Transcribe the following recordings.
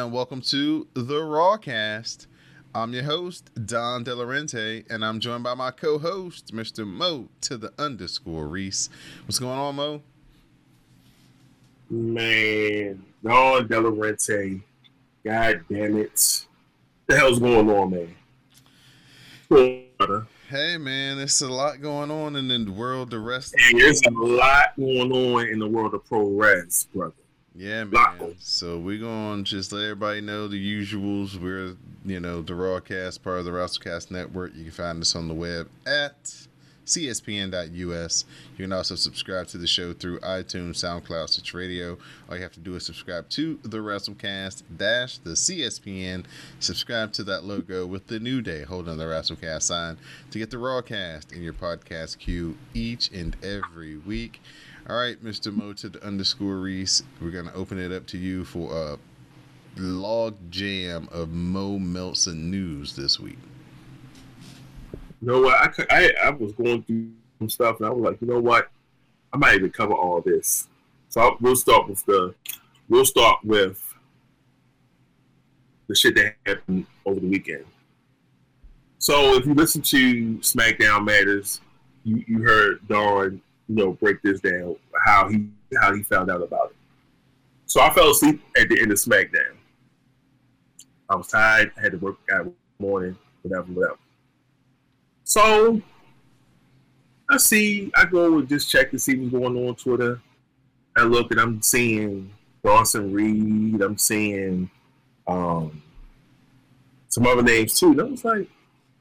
and welcome to the Rawcast. I'm your host, Don Delarente, and I'm joined by my co-host, Mr. Mo to the underscore Reese. What's going on, Mo? Man, Don Delarente. God damn it. the hell's going on, man? Hey man, there's a lot going on in the world of wrestling. And there's a lot going on in the world of pro res, brother. Yeah, man. So we're going to just let everybody know the usuals. We're, you know, the Rawcast, part of the Wrestlecast Network. You can find us on the web at cspn.us. You can also subscribe to the show through iTunes, SoundCloud, Stitch Radio. All you have to do is subscribe to the Wrestlecast dash the CSPN. Subscribe to that logo with the New Day holding the Wrestlecast sign to get the Rawcast in your podcast queue each and every week. All right, Mr. Mo to the underscore Reese. We're gonna open it up to you for a log jam of Mo Meltzer news this week. You know what? I, I, I was going through some stuff and I was like, you know what? I might even cover all this. So I'll, we'll start with the we'll start with the shit that happened over the weekend. So if you listen to SmackDown Matters, you, you heard Don, you know, break this down how he how he found out about it. So I fell asleep at the end of SmackDown. I was tired. I had to work out morning, whatever, whatever. So I see, I go and just check to see what's going on Twitter. I look and I'm seeing Bronson Reed. I'm seeing um, some other names too. And I was like,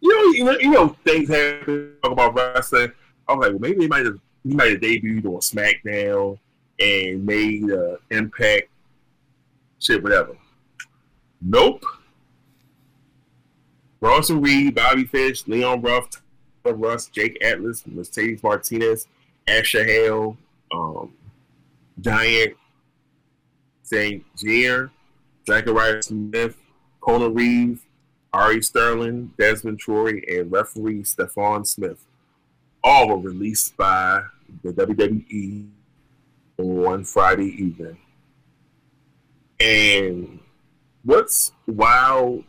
you know, you know, you know things happen. Talk about wrestling. I was like, well, maybe he might have he might have debuted on SmackDown and made uh, Impact shit, whatever. Nope. Bronson Reed, Bobby Fish, Leon Ruff, Tyler Rust, Jake Atlas, Mercedes Martinez, Asher Hale, um, Giant St. Jair, Zechariah Smith, Kona Reeve, Ari Sterling, Desmond Troy, and referee Stephon Smith. All were released by the WWE on Friday evening. And what's wild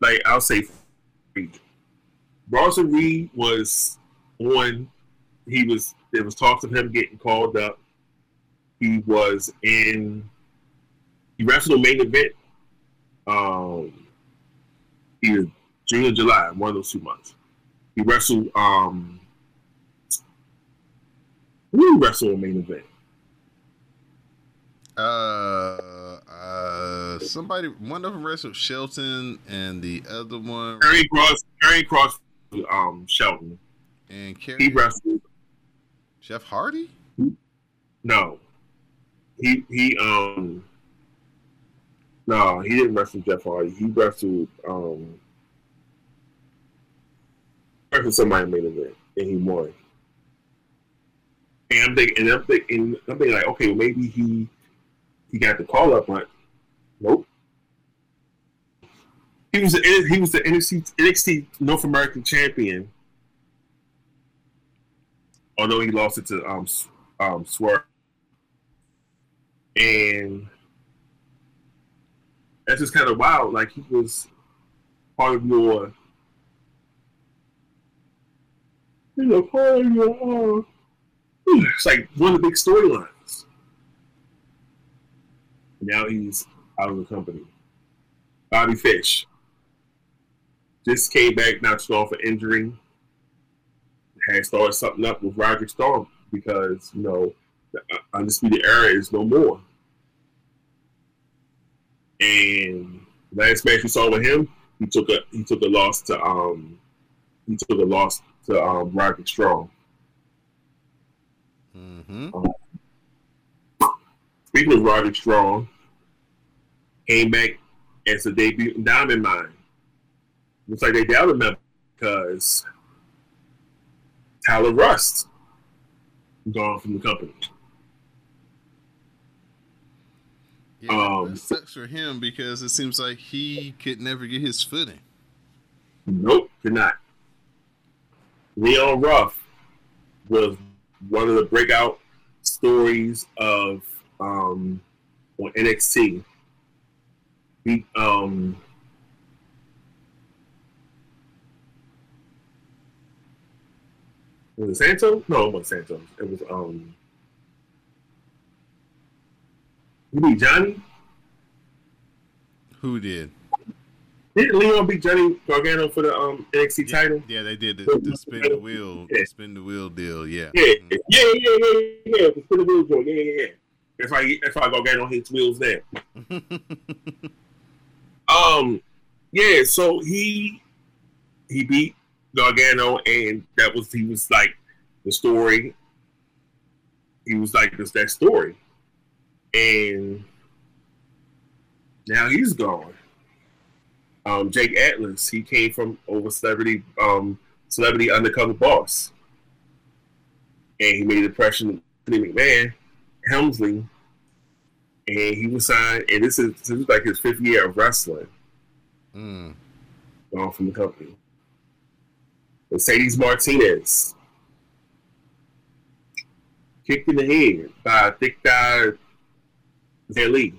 like I'll say. Bronson Reed was on he was there was talks of him getting called up. He was in he wrestled a main event. Um either June or July, one of those two months. He wrestled um who wrestled a main event? Uh, uh, somebody, one of them wrestled Shelton, and the other one, Terry Cross Terry Cross um Shelton. and He wrestled Jeff Hardy. No. He he um no, he didn't wrestle Jeff Hardy. He wrestled um wrestled somebody made main event and he won. And I'm thinking and I'm thinking I'm thinking like, okay, maybe he he got the call up, but nope. He was the he was the NXT, NXT North American champion. Although he lost it to um um Swerve. And that's just kind of wild. Like he was part of your, you know, part of your. Uh, it's like one of the big storylines. Now he's out of the company. Bobby Fish. just came back not too long for injury. Had started something up with Roderick Strong because you know the undisputed era is no more. And last match we saw with him, he took a he took a loss to um he took a loss to um Roderick Strong. Mm-hmm. Speaking of Roderick Strong, came back as a debut in Diamond Mine. Looks like they doubted him because Tyler Rust gone from the company. Yeah, Um, that sucks for him because it seems like he could never get his footing. Nope, did not. Leon Ruff was one of the breakout stories of um, on NXT. He um, was it Santos? No, it wasn't Santos. It was um, you mean Johnny? Who did? Didn't Leon beat Johnny Gargano for the um NXT Yeah, title? yeah, they did the, the spin the wheel, the spin the wheel deal. Yeah. Yeah, yeah, yeah, yeah, yeah, yeah. The spin the wheel joint. Yeah, yeah, yeah. If I if I go get on his wheels there. Um, yeah. So he he beat Gargano, and that was he was like the story. He was like this that story, and now he's gone. Um, Jake Atlas, he came from over celebrity, um, celebrity undercover boss, and he made an impression of Vince McMahon, Helmsley, and he was signed. And this is this is like his fifth year of wrestling, Mm. gone from the company. Mercedes Martinez, kicked in the head by thick guy Lee.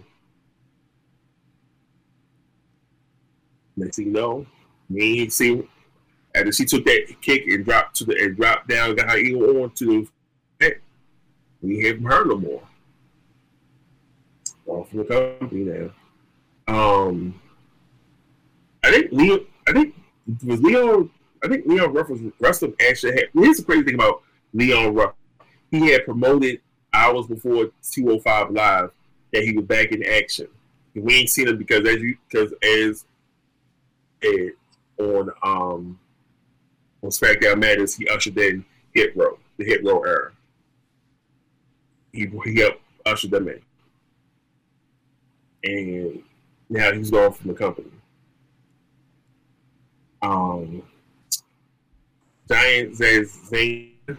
Next thing you know, me see after she took that kick and dropped to the and dropped down, got her ego on to. We haven't heard no more. Off from the company now. Um, I think Leo. I think was Leon. I think Leon Ruff was wrestling actually. Here's the crazy thing about Leon Ruff. He had promoted hours before 205 Live that he was back in action. We ain't seen him because as you because as Ed on um on SmackDown Matters, he ushered in Hit Row, the Hit Row era. He he helped usher them in, and now he's gone from the company. Um, Giant Zane. Uh,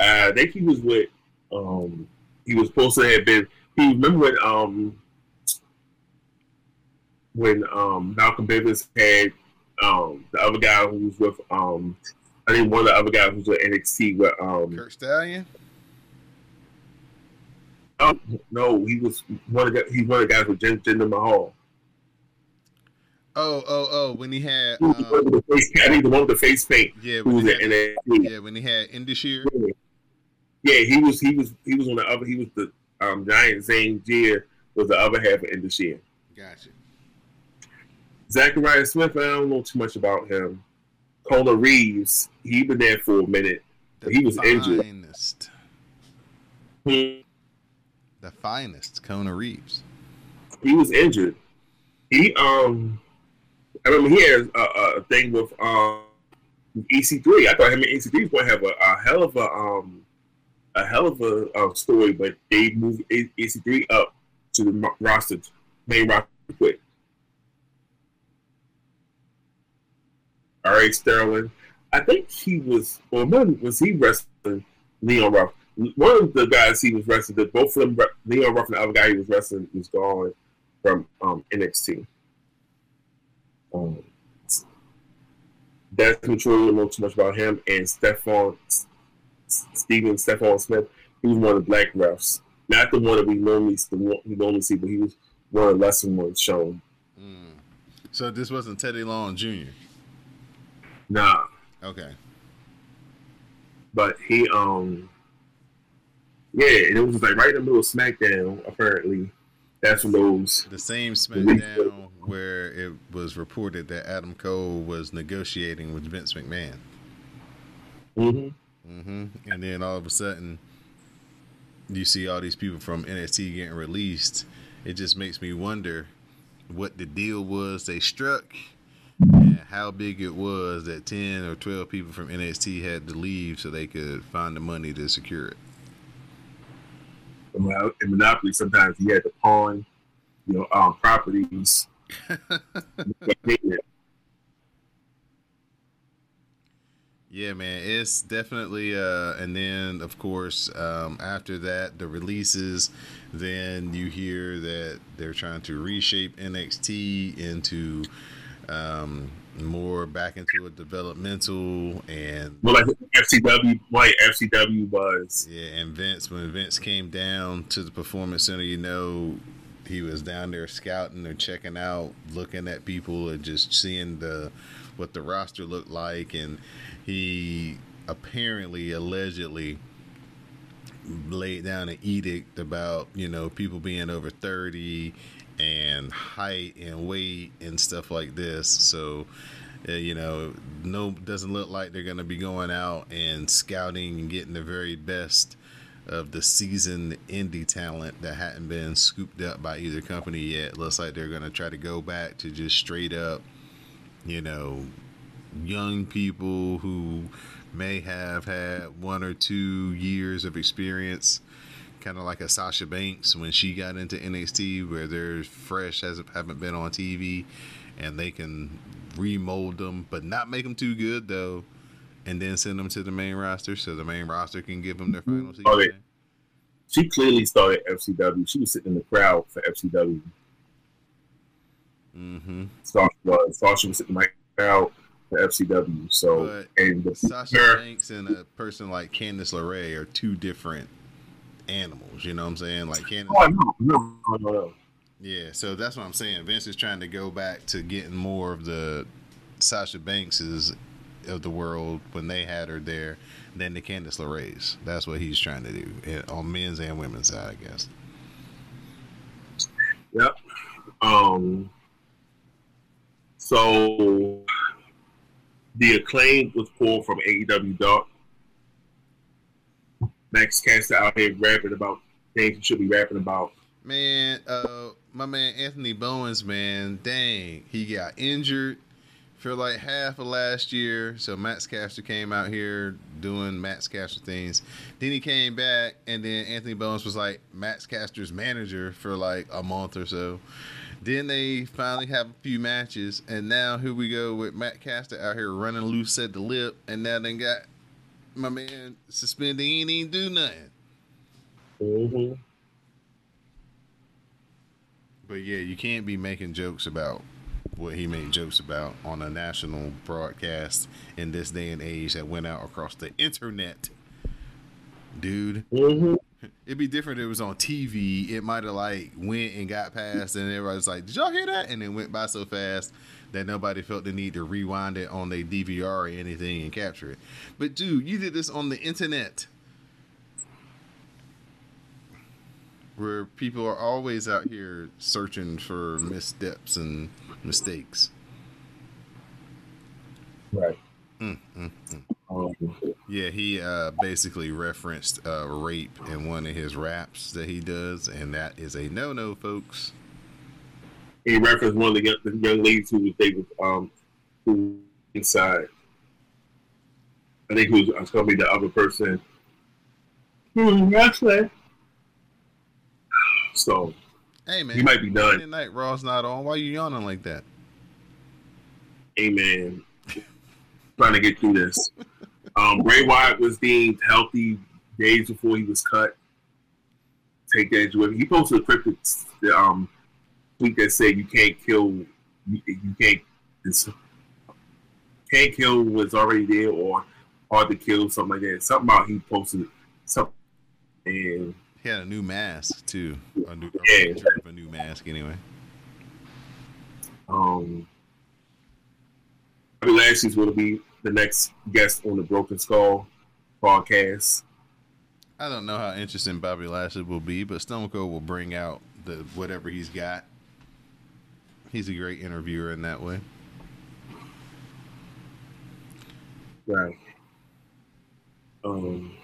I think he was with. Um, he was supposed to have been. He remember when um when um Malcolm Bivens had um the other guy who was with um I think one of the other guys who was with NXT with um Curt Stallion. Oh, no he was one of the he's one of the guys with Jinder Mahal. Oh, oh, oh! When he had, um, the face- I think the one with the face paint yeah, when he had, NXT. yeah, when he had Indus Sher. Yeah, he was he was he was on the other he was the um Giant Zanjeer was the other half of Indus Sher. Gotcha. Zachariah Smith, I don't know too much about him. Kona Reeves, he been there for a minute. The He was injured. finest, He, the finest, Kona Reeves. he was injured. He um, I remember he had a, a thing with um EC3. I thought him and EC3 was going to have a, a hell of a um a hell of a, uh story, but they moved E- EC3 up to the roster, main roster quick. Ari Sterling, I think he was, or when was he wrestling Leon Ruff? One of the guys he was wrestling, that both of them, Leon Ruff and the other guy he was wrestling, was gone from um, NXT. Um, that's Mature, don't know too much about him. And Stephon, Steven Stephon Smith, he was one of the black refs. Not the one that we normally, the one we normally see, but he was one of the lesser ones shown. Mm. So this wasn't Teddy Long Jr. Nah, Okay. but he um yeah, and it was like right in the middle of SmackDown apparently. That's when those The same SmackDown where it was reported that Adam Cole was negotiating with Vince McMahon. Mhm. hmm And then all of a sudden, you see all these people from NXT getting released. It just makes me wonder what the deal was they struck and how big it was that 10 or 12 people from NXT had to leave so they could find the money to secure it. In Monopoly, sometimes you had to pawn, you know, um, properties. Yeah, man, it's definitely uh and then of course, um after that the releases, then you hear that they're trying to reshape NXT into um more back into a developmental and Well, like FCW, like FCW was. yeah, and Vince when Vince came down to the performance center, you know, he was down there scouting or checking out, looking at people and just seeing the what the roster looked like and he apparently allegedly laid down an edict about, you know, people being over 30 and height and weight and stuff like this. So uh, you know, no doesn't look like they're going to be going out and scouting and getting the very best of the seasoned indie talent that hadn't been scooped up by either company yet. Looks like they're going to try to go back to just straight up, you know, young people who may have had one or two years of experience kind of like a Sasha Banks when she got into NXT, where they're fresh, hasn't haven't been on TV, and they can remold them, but not make them too good though, and then send them to the main roster so the main roster can give them their final season. Oh. She clearly started FCW. She was sitting in the crowd for FCW. Mm-hmm. Sasha was. Sasha was sitting in the crowd for FCW. So, But and the Sasha Banks and a person like Candice LeRae are two different animals. You know what I'm saying? Like Candice. oh, no, no, no. Yeah, so that's what I'm saying. Vince is trying to go back to getting more of the Sasha Bankses of the world when they had her there than the Candice LeRae's. That's what he's trying to do on men's and women's side, I guess. Yep. Um. So the Acclaimed was pulled from AEW Dark. Max Caster out here rapping about things he should be rapping about. Man, uh, my man Anthony Bowens, man, dang, he got injured for like half of last year. So Max Caster came out here doing Max Caster things. Then he came back, and then Anthony Bowens was like Max Caster's manager for like a month or so. Then they finally have a few matches, and now here we go with Max Caster out here running loose at the lip, and now they got my man suspended. He ain't even do nothing. Mm-hmm. But yeah, you can't be making jokes about what he made jokes about on a national broadcast in this day and age that went out across the internet. Dude, Mm-hmm. it'd be different if it was on TV. It might have like went and got past and everybody's like, Did y'all hear that? And it went by so fast that nobody felt the need to rewind it on their DVR or anything and capture it. But dude, you did this on the internet. Where people are always out here searching for missteps and mistakes. Right. Mm, mm, mm. Um, Yeah, he uh, basically referenced uh, rape in one of his raps that he does, and that is a no-no, folks. He referenced one of the young, the young ladies who was um who inside. I think who's was gonna be the other person. That's it. So Hey man, He might be done. Monday Night Raw's not on. Why you yawning like that? Amen. Trying to get through this. Um, Bray Wyatt was deemed healthy days before he was cut. Take that with him. He posted a cryptic um, tweet that said you can't kill, you, you can't, can't kill was already there or hard to kill, something like that. Something about he posted something. And He had a new mask too. A new, a Yeah. of a new mask anyway. Um, Bobby Lashley's going to be the next guest on the Broken Skull podcast. I don't know how interesting Bobby Lashley will be, but Stone Cold will bring out the whatever he's got. He's a great interviewer in that way. Right. Um.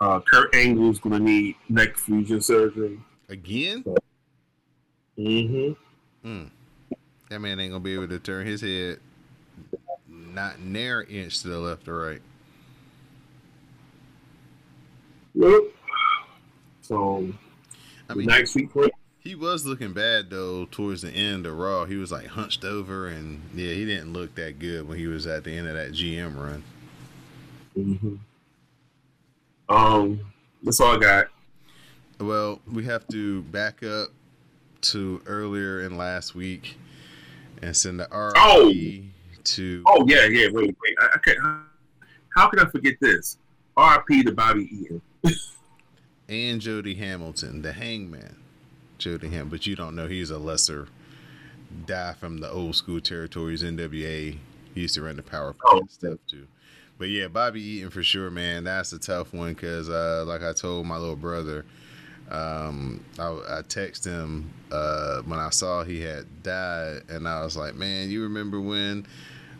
Uh, Kurt Angle's gonna need neck fusion surgery. Again? Mm-hmm. Mm. That man ain't gonna be able to turn his head not near an inch to the left or right. Yep. So I mean, next week, he was looking bad though towards the end of Raw. He was like hunched over, and yeah, he didn't look that good when he was at the end of that GM run. Mm-hmm. Um, that's all I got. Well, we have to back up to earlier in last week and send the RP Oh! to Oh yeah, yeah. Wait, wait. I, I can't. How can I forget this? R.I.P. to Bobby Eaton. and Jody Hamilton, the Hangman, Jody him, But you don't know he's a lesser guy from the old school territories NWA. He used to run the Power Oh, stuff too. But yeah, Bobby Eaton for sure, man. That's a tough one because, uh, like I told my little brother, um, I, I texted him uh, when I saw he had died, and I was like, "Man, you remember when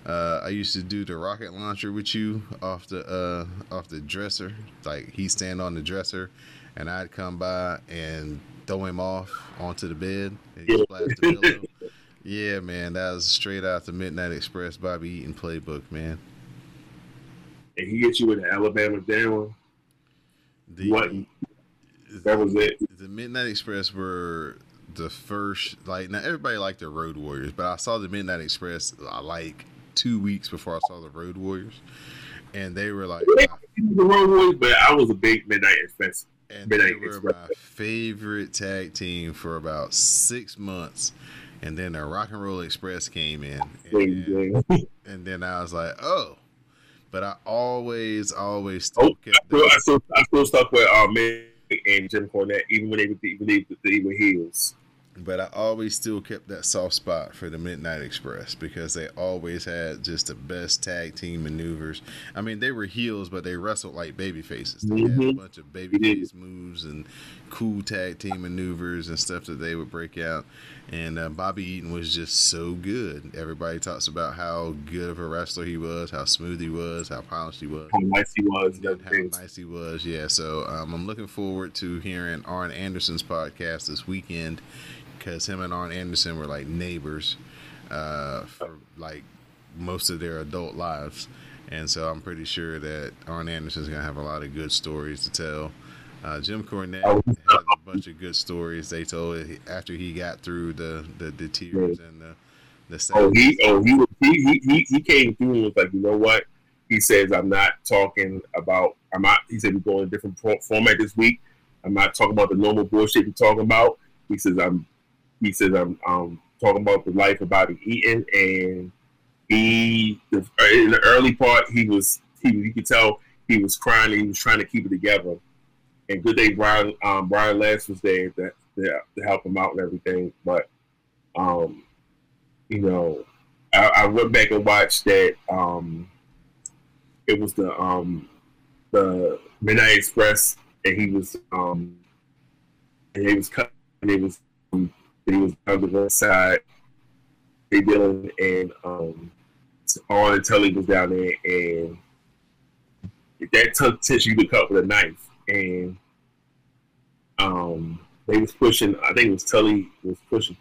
uh, I used to do the rocket launcher with you off the uh, off the dresser? Like he stand on the dresser, and I'd come by and throw him off onto the bed splash the. Yeah, man, that was straight out the Midnight Express Bobby Eaton playbook, man. And he hit you with an Alabama down. The, What? That was it. the Midnight Express were the first like now everybody liked the Road Warriors, but I saw the Midnight Express uh, like two weeks before I saw the Road Warriors, and they were like, The Road Warriors, but I was a big Midnight Express. And they were my favorite tag team for about six months, and then the Rock and Roll Express came in, and, I and then I was like, oh, but I always, always still Oh, kept still, I still, I still stuck with uh, Mick and Jim Cornette, even when they were even they, they were heels. But I always still kept that soft spot for the Midnight Express because they always had just the best tag team maneuvers. I mean, they were heels, but they wrestled like baby faces. They had a Mhm. bunch of baby face moves and cool tag team maneuvers and stuff that they would break out. And uh, Bobby Eaton was just so good. Everybody talks about how good of a wrestler he was, how smooth he was, how polished he was How nice he was, and and other how things. nice he was. Yeah, so um, I'm looking forward to hearing Arn Anderson's podcast this weekend because him and Arn Anderson were like neighbors uh, for like most of their adult lives, and so I'm pretty sure that Arn Anderson's gonna have a lot of good stories to tell. Uh, Jim Cornette had a bunch of good stories they told after he got through the the, the tears and the the Oh, he, sadness. oh, he, was- he, he, he, he came through and was like, you know what? He says, I'm not talking about, I'm not, he said, we're going a different format this week. I'm not talking about the normal bullshit we're talking about. He says, I'm, he says, I'm, um, talking about the life of Bobby Eaton. And he, the, in the early part, he was, he, you could tell he was crying and he was trying to keep it together. And good day, Brian, um, Brian Last was there to, to, to help him out and everything. But, um, you know, I, I went back and watched that. Um, it was the um, the Midnight Express, and he was um, and he was cut, and it was um, he was on the one side. They dealing and um, on and was down there, and that took tissue to cut with a knife, and um, they was pushing. I think it was Tully was pushing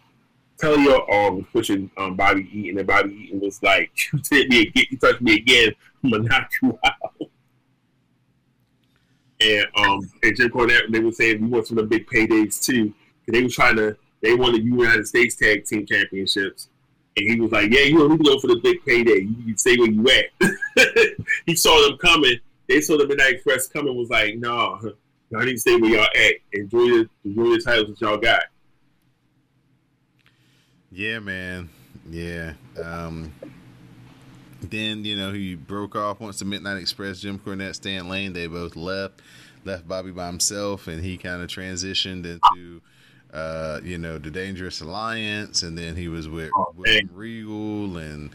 Tully um, was pushing um, Bobby Eaton, and Bobby Eaton was like, "You hit me again, you touch me again, I'm gonna knock you out." And um, and Jim Cornette, they were saying we want some of the big paydays too. They were trying to, they wanted United States Tag Team Championships, and he was like, "Yeah, you to go for the big payday. You can stay where you at." he saw them coming. They saw the Midnight Express coming. Was like, "No, no, I need to stay where y'all at. Enjoy the enjoy the titles that y'all got." Yeah, man. Yeah. Um, then you know he broke off once the Midnight Express. Jim Cornette, Stan Lane, they both left. Left Bobby by himself, and he kind of transitioned into, uh, you know, the Dangerous Alliance, and then he was with Oh, William Regal, and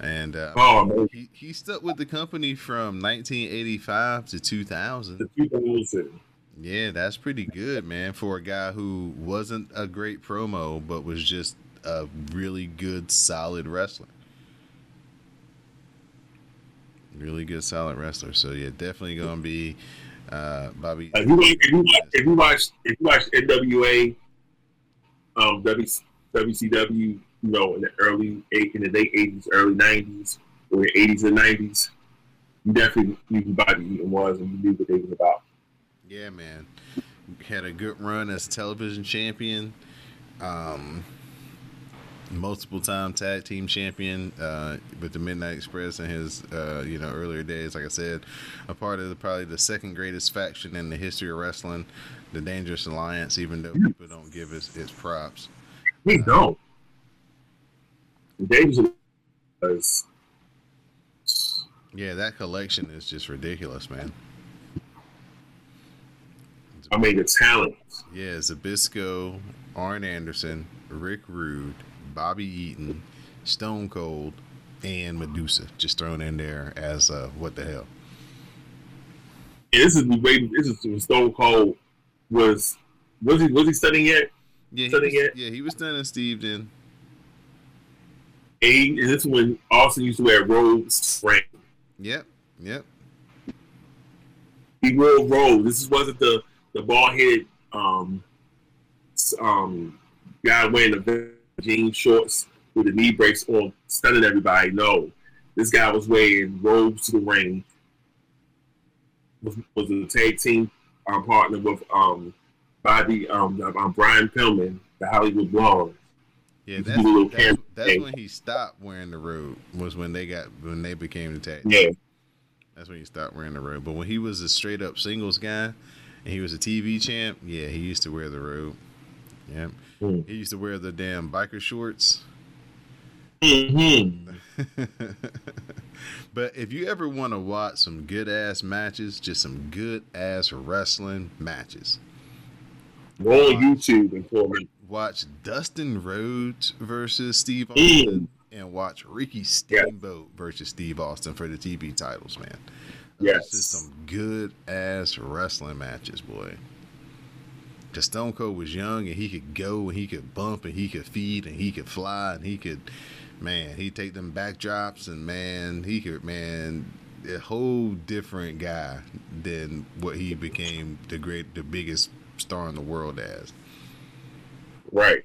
and uh, Oh, he he stuck with the company from 1985 to 2000. The 2000. Yeah, that's pretty good, man, for a guy who wasn't a great promo, but was just a really good, solid wrestler. Really good, solid wrestler. So yeah, definitely gonna be uh, Bobby. If you, watch, if, you watch, if you watch if you watch NWA, um, w, WCW, you know, in the early eight in the late eighties, early nineties, or the eighties and nineties, you definitely knew who Bobby Eaton was and you knew what they was about. Yeah, man. Had a good run as a television champion. Um, multiple time tag team champion uh, with the Midnight Express in his uh, you know earlier days. Like I said, a part of the, probably the second greatest faction in the history of wrestling, the Dangerous Alliance. Even though people don't give its props, we don't. Dangerous Yeah, that collection is just ridiculous, man. I mean, the talent. Yeah, Zbyszko, Arn Anderson, Rick Rude, Bobby Eaton, Stone Cold, and Medusa just thrown in there as uh, what the hell. Yeah, this is the way. This is when Stone Cold was. Was he was he stunning yet? Yeah, he was, yet? yeah, he was Stunning Steve then. And, and this is when Austin used to wear robes. Right. Yep, yep. He wore robes. This wasn't the the bald headed um um guy wearing the jean shorts with the knee brace on, stunning everybody. No, this guy was wearing robes to the ring. Was, was a tag team um, partner with um Bobby um, um Brian Pillman, the Hollywood Blonde. Yeah, that's, do a little that's, that's when he stopped wearing the robe. Was when they got when they became the tag. Yeah, That's when he stopped wearing the robe. But when he was a straight up singles guy, and he was a TV champ, yeah, he used to wear the robe. Yeah, Mm. He used to wear the damn biker shorts. mm-hmm. but if you ever want to watch some good ass matches, just some good ass wrestling matches, Go on YouTube and pull me. Watch Dustin Rhodes versus Steve. Austin and watch Ricky Steamboat versus Steve Austin for the TV titles, man. Yes. are just some good ass wrestling matches, boy. Cause Stone Cold was young and he could go and he could bump and he could feed and he could fly and he could, man, he'd take them backdrops and man, he could, man, a whole different guy than what he became the great, the biggest star in the world as. Right.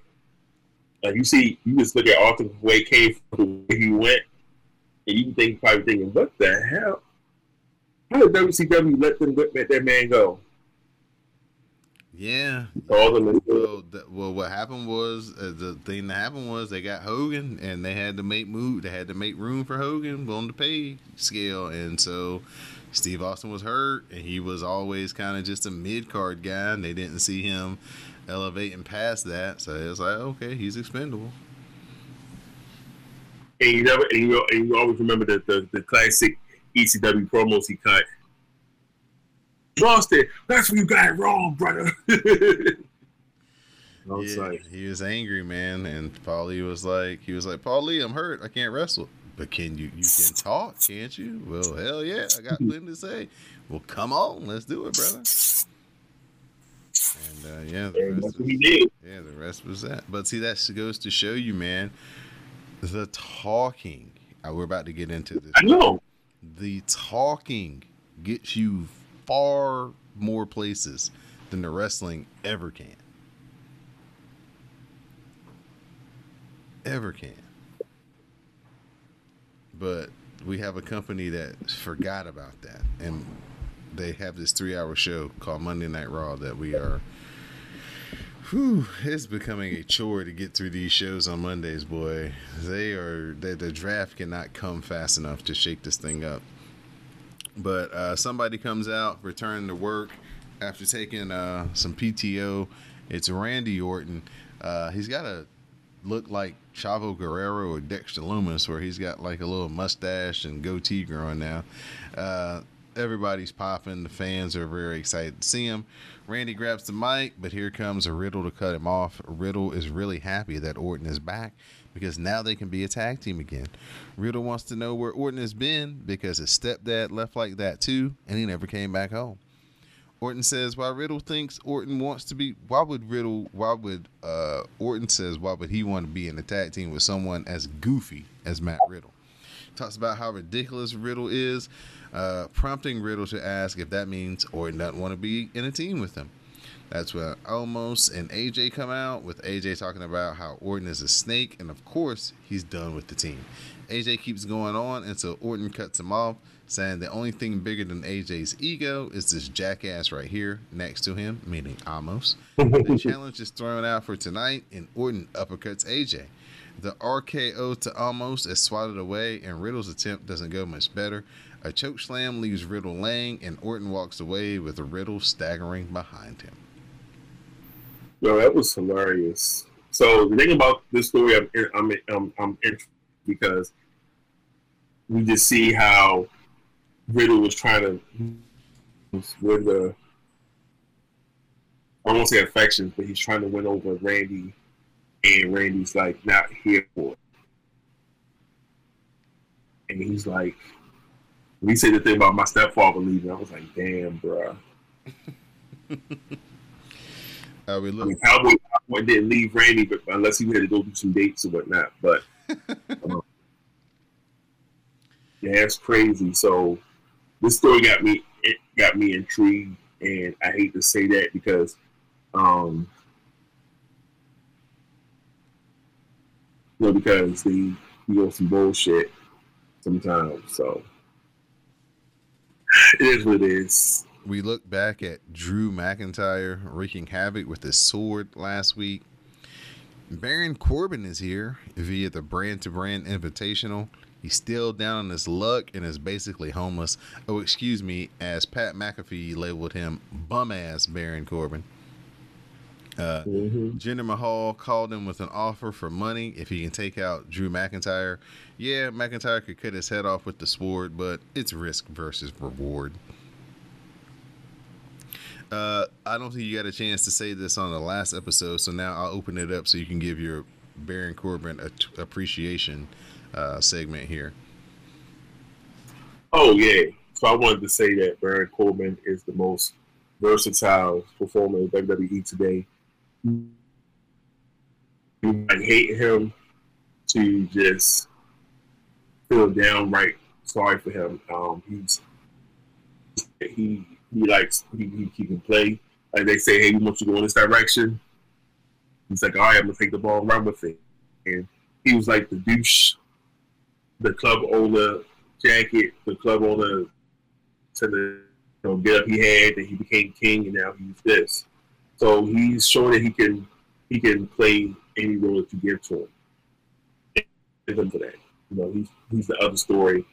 Like you see, you just look at Austin the way he came from, the way he went, and you think probably thinking, "What the hell? How did WCW let them let that man go?" Yeah. All them in- Well, th- well, what happened was uh, the thing that happened was they got Hogan, and they had to make move. They had to make room for Hogan on the pay scale, and so Steve Austin was hurt, and he was always kind of just a mid card guy, and they didn't see him elevating past that. So it's like, okay, he's expendable. and you never, and you, and you always remember the, the the classic ECW promos he cut. Lost it. that's where you got it wrong, brother. Yeah, he was angry, man, and Paulie was like, he was like, Paulie, I'm hurt, I can't wrestle. But can you? You can talk, can't you? Well, hell yeah, I got plenty to say. Well, come on, let's do it, brother. And uh, yeah, the and rest was, he did. yeah, the rest was that. But see, that goes to show you, man, the talking. Uh, we're about to get into this. I know. The talking gets you far more places than the wrestling ever can. Ever can. But we have a company that forgot about that. And they have this three hour show called Monday Night Raw that we are. Whew, it's becoming a chore to get through these shows on Mondays, boy. They are they, the draft cannot come fast enough to shake this thing up. But uh, somebody comes out, returning to work after taking uh, some PTO. It's Randy Orton. Uh, he's got a look like Chavo Guerrero or Dexter Lumis, where he's got like a little mustache and goatee growing now. Uh, everybody's popping. The fans are very excited to see him. Randy grabs the mic, but here comes a Riddle to cut him off. Riddle is really happy that Orton is back because now they can be a tag team again. Riddle wants to know where Orton has been because his stepdad left like that too, and he never came back home. Orton says why Riddle thinks Orton wants to be. Why would Riddle? Why would uh, Orton says why would he want to be in a tag team with someone as goofy as Matt Riddle? Talks about how ridiculous Riddle is, uh, prompting Riddle to ask if that means Orton doesn't want to be in a team with him. That's when Omos and AJ come out with AJ talking about how Orton is a snake, and of course he's done with the team. AJ keeps going on until Orton cuts him off, saying the only thing bigger than AJ's ego is this jackass right here next to him, meaning Omos. the challenge is thrown out for tonight, and Orton uppercuts AJ. The RKO to Omos is swatted away, and Riddle's attempt doesn't go much better. A choke slam leaves Riddle laying, and Orton walks away with Riddle staggering behind him. No, that was hilarious. So the thing about this story, I'm I'm I'm, I'm interested because we just see how Riddle was trying to win the I won't say affections, but he's trying to win over Randy, and Randy's like not here for it. And he's like, when he said the thing about my stepfather leaving, I was like, damn, bro. Uh, we I look. mean, Cowboy, Cowboy didn't leave Randy, but unless he had to go do some dates or whatnot. But um, yeah, it's crazy. So this story got me it got me intrigued, and I hate to say that because um, you know because they you know some bullshit sometimes. So it is what it is. We look back at Drew McIntyre wreaking havoc with his sword last week. Baron Corbin is here via the brand to brand invitational. He's still down on his luck and is basically homeless. Oh, excuse me, as Pat McAfee labeled him bum ass Baron Corbin. Uh, Jinder Mahal called him with an offer for money if he can take out Drew McIntyre. Yeah, McIntyre could cut his head off with the sword, but it's risk versus reward. Uh, I don't think you got a chance to say this on the last episode, so now I'll open it up so you can give your Baron Corbin a t- appreciation uh, segment here. Oh yeah. So I wanted to say that Baron Corbin is the most versatile performer in WWE today. You might hate him to just feel downright sorry for him. Um, he's he he likes he, he, he can play. Like they say, hey, we want you to go in this direction. He's like, all right, I'm gonna take the ball and run with it. And he was like the douche, the club owner jacket, the club owner to the you know, get up he had, and he became king, and now he's this. So he's showing that he can he can play any role that you give to him. Him for that. You know, he's he's the other story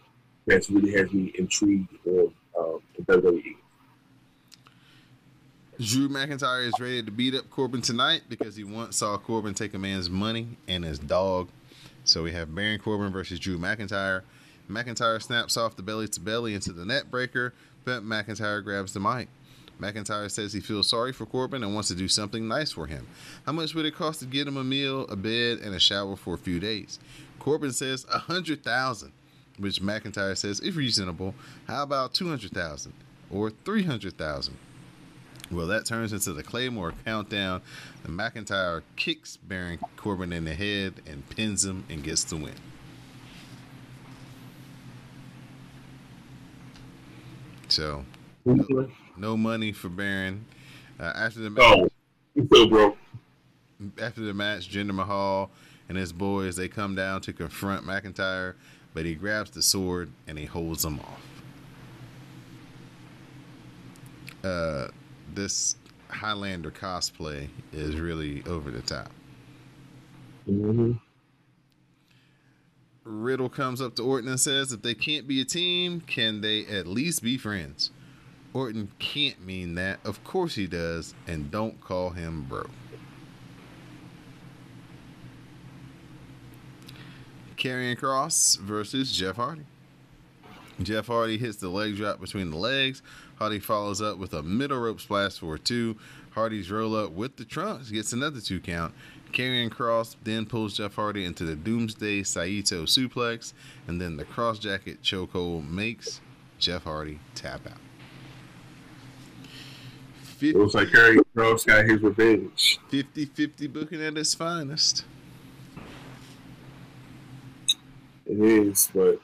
that really has me intrigued on um, WWE. Drew McIntyre is ready to beat up Corbin tonight because he once saw Corbin take a man's money and his dog. So we have Baron Corbin versus Drew McIntyre. McIntyre snaps off the belly to belly into the neckbreaker, but McIntyre grabs the mic. McIntyre says he feels sorry for Corbin and wants to do something nice for him. How much would it cost to get him a meal, a bed, and a shower for a few days? Corbin says a hundred thousand, which McIntyre says is reasonable. How about two hundred thousand or three hundred thousand? Well, that turns into the Claymore countdown. And McIntyre kicks Baron Corbin in the head and pins him and gets the win. So, no money for Baron. Uh, after the match, Oh, so broke. after the match, Jinder Mahal and his boys they come down to confront McIntyre, but he grabs the sword and he holds them off. Uh, this Highlander cosplay is really over the top. Mm-hmm. Riddle comes up to Orton and says, if they can't be a team, can they at least be friends? Orton can't mean that. Of course he does, and don't call him bro. Karrion Cross versus Jeff Hardy. Jeff Hardy hits the leg drop between the legs. Hardy follows up with a middle rope splash for two. Hardy's roll up with the trunks gets another two count. Karrion Cross then pulls Jeff Hardy into the Doomsday Saito suplex, and then the cross jacket chokehold makes Jeff Hardy tap out. It was like Karrion Cross got his revenge. 50 50 booking at its finest. It is, but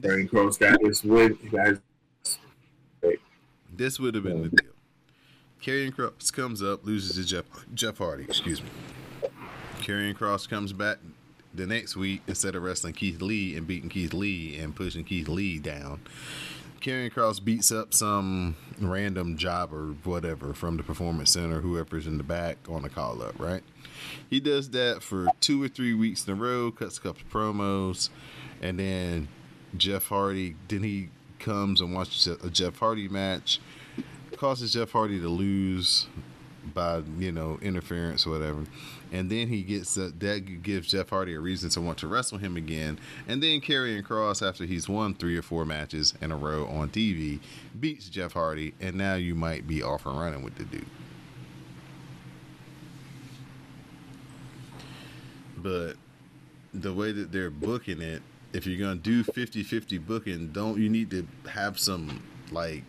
Karrion Cross got his win. Got his This would have been the deal. Karrion Cross comes up, loses to Jeff Jeff Hardy, excuse me. Karrion Cross comes back the next week instead of wrestling Keith Lee and beating Keith Lee and pushing Keith Lee down. Karrion Cross beats up some random job or whatever from the performance center, whoever's in the back on the call up, right? He does that for two or three weeks in a row, cuts a couple promos, and then Jeff Hardy, then he comes and watches a Jeff Hardy match, causes Jeff Hardy to lose by you know interference or whatever, and then he gets uh, that gives Jeff Hardy a reason to want to wrestle him again, and then Karrion Cross after he's won three or four matches in a row on TV beats Jeff Hardy, and now you might be off and running with the dude. But the way that they're booking it, if you're gonna do 50-50 booking, don't you need to have some like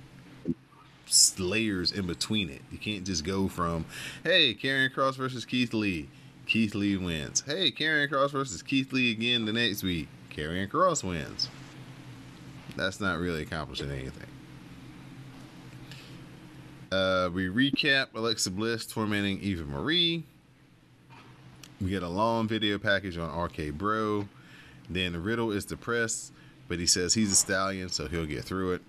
layers in between it. You can't just go from, hey, Karrion Cross versus Keith Lee. Keith Lee wins. Hey, Karrion Cross versus Keith Lee again the next week. Karrion Cross wins. That's not really accomplishing anything. Uh, we recap Alexa Bliss tormenting Eva Marie. We get a long video package on RK Bro. Then Riddle is depressed, but he says he's a stallion, so he'll get through it.